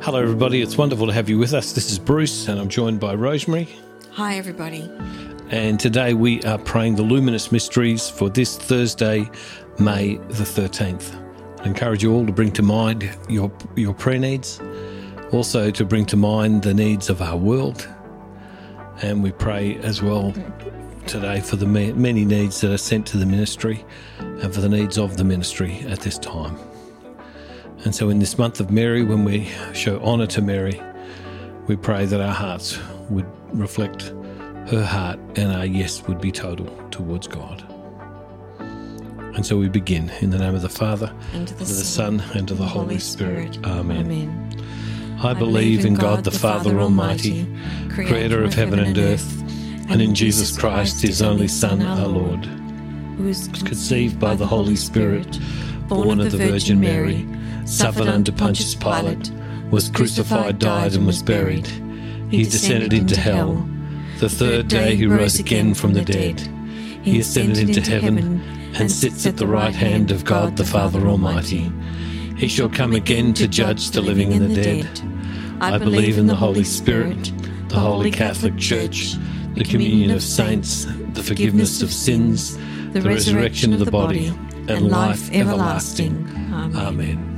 Hello, everybody. It's wonderful to have you with us. This is Bruce, and I'm joined by Rosemary. Hi, everybody. And today we are praying the luminous mysteries for this Thursday, May the 13th. I encourage you all to bring to mind your, your prayer needs, also to bring to mind the needs of our world. And we pray as well today for the many needs that are sent to the ministry and for the needs of the ministry at this time. And so, in this month of Mary, when we show honour to Mary, we pray that our hearts would reflect her heart and our yes would be total towards God. And so we begin in the name of the Father, and to the, Son, and to the Holy, Spirit. Spirit. Amen. Amen. I, believe in God, the Father Almighty, creator of heaven and earth, and in Jesus Christ, his only Son, our Lord, who was conceived by the Holy Spirit, born of the Virgin Mary suffered under Pontius Pilate, was crucified, died, and was buried. He descended into hell. The third day he rose again from the dead. He ascended into heaven and sits at the right hand of God the Father Almighty. He shall come again to judge the living and the dead. I believe in the Holy Spirit, the Holy Catholic Church, the communion of saints, the forgiveness of sins, the resurrection of the body, and life everlasting. Amen.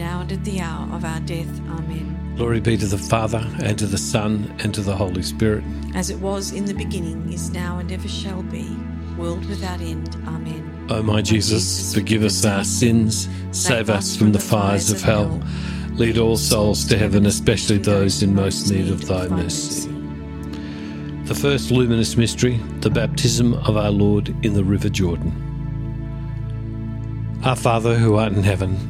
now and at the hour of our death. Amen. Glory be to the Father, and to the Son, and to the Holy Spirit. As it was in the beginning, is now, and ever shall be, world without end. Amen. O my Jesus, forgive us our sins, save us from the fires of hell. Lead all souls to heaven, especially those in most need of thy mercy. The first luminous mystery, the baptism of our Lord in the River Jordan. Our Father who art in heaven,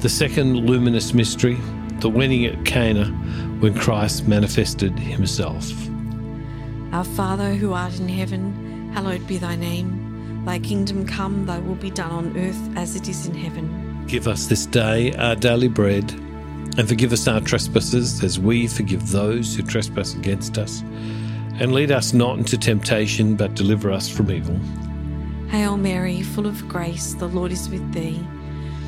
The second luminous mystery, the wedding at Cana, when Christ manifested himself. Our Father who art in heaven, hallowed be thy name. Thy kingdom come, thy will be done on earth as it is in heaven. Give us this day our daily bread, and forgive us our trespasses as we forgive those who trespass against us. And lead us not into temptation, but deliver us from evil. Hail Mary, full of grace, the Lord is with thee.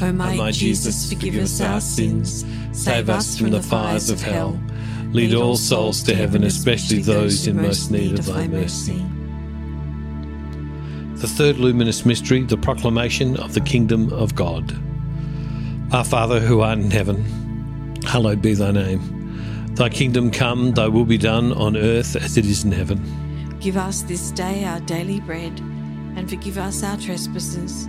O my, my Jesus, forgive us our sins, save us from the fires of hell. Lead all souls to heaven, especially those in most need of thy mercy. The third luminous mystery, the proclamation of the kingdom of God. Our Father who art in heaven, hallowed be thy name. Thy kingdom come, thy will be done on earth as it is in heaven. Give us this day our daily bread, and forgive us our trespasses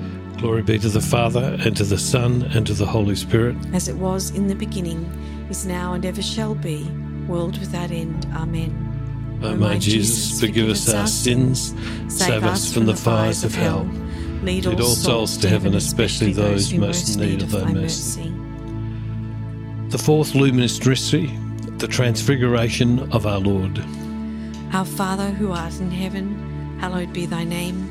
Glory be to the Father, and to the Son, and to the Holy Spirit. As it was in the beginning, is now, and ever shall be, world without end. Amen. O my Jesus, forgive us our sins, save us from the fires of hell. Lead Lead all souls to heaven, especially those most in need of thy mercy. The fourth luminous mystery, the transfiguration of our Lord. Our Father who art in heaven, hallowed be thy name.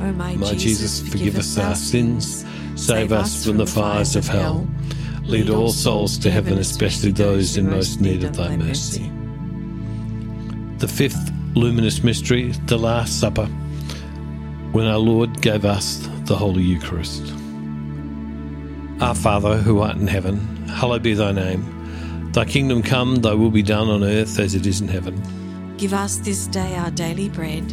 O my, My Jesus, forgive us our sins, save us from the fires of hell. Lead all souls to heaven, especially those in most need of thy mercy. The fifth luminous mystery, the Last Supper, when our Lord gave us the Holy Eucharist. Our Father, who art in heaven, hallowed be thy name. Thy kingdom come, thy will be done on earth as it is in heaven. Give us this day our daily bread,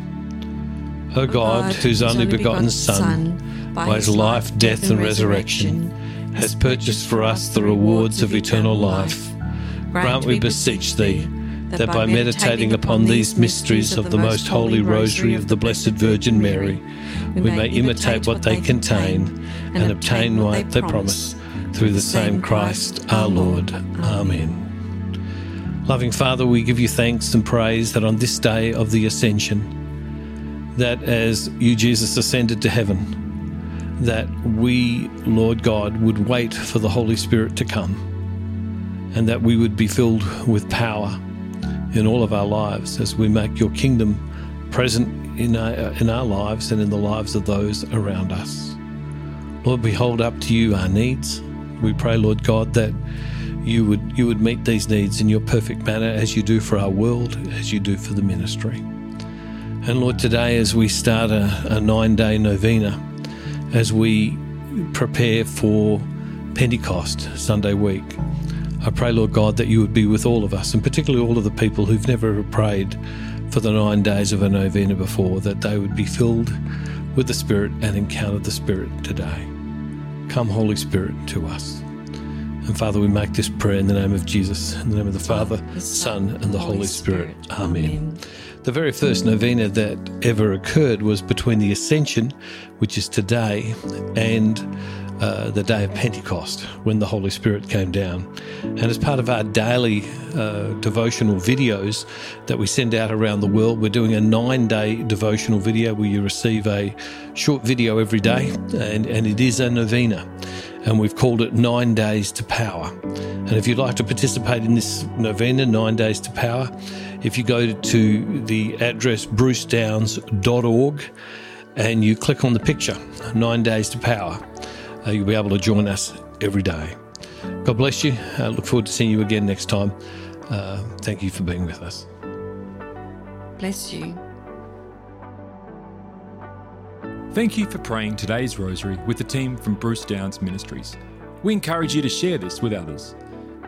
O God, whose only begotten Son, by his life, death, and resurrection, has purchased for us the rewards of eternal life, grant, we beseech thee, that by meditating upon these mysteries of the most holy rosary of the Blessed Virgin Mary, we may imitate what they contain and obtain what they promise through the same Christ our Lord. Amen. Loving Father, we give you thanks and praise that on this day of the ascension, that as you, Jesus, ascended to heaven, that we, Lord God, would wait for the Holy Spirit to come, and that we would be filled with power in all of our lives as we make your kingdom present in our, in our lives and in the lives of those around us. Lord, we hold up to you our needs. We pray, Lord God, that you would you would meet these needs in your perfect manner as you do for our world, as you do for the ministry. And Lord, today as we start a, a nine day novena, as we prepare for Pentecost Sunday week, I pray, Lord God, that you would be with all of us, and particularly all of the people who've never prayed for the nine days of a novena before, that they would be filled with the Spirit and encounter the Spirit today. Come, Holy Spirit, to us. And Father, we make this prayer in the name of Jesus, in the name of the Father, the Son, and the Holy Spirit. Amen. Amen. The very first novena that ever occurred was between the Ascension, which is today, and uh, the day of Pentecost, when the Holy Spirit came down. And as part of our daily uh, devotional videos that we send out around the world, we're doing a nine day devotional video where you receive a short video every day, and, and it is a novena and we've called it Nine Days to Power. And if you'd like to participate in this novena, Nine Days to Power, if you go to the address brucedowns.org and you click on the picture, Nine Days to Power, uh, you'll be able to join us every day. God bless you. I look forward to seeing you again next time. Uh, thank you for being with us. Bless you. Thank you for praying today's rosary with the team from Bruce Downs Ministries. We encourage you to share this with others.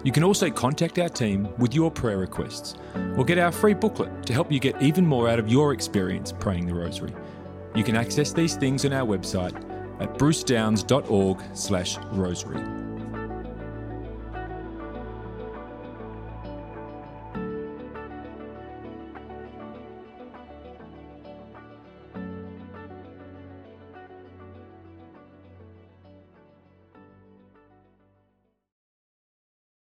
You can also contact our team with your prayer requests or get our free booklet to help you get even more out of your experience praying the rosary. You can access these things on our website at brucedowns.org/rosary.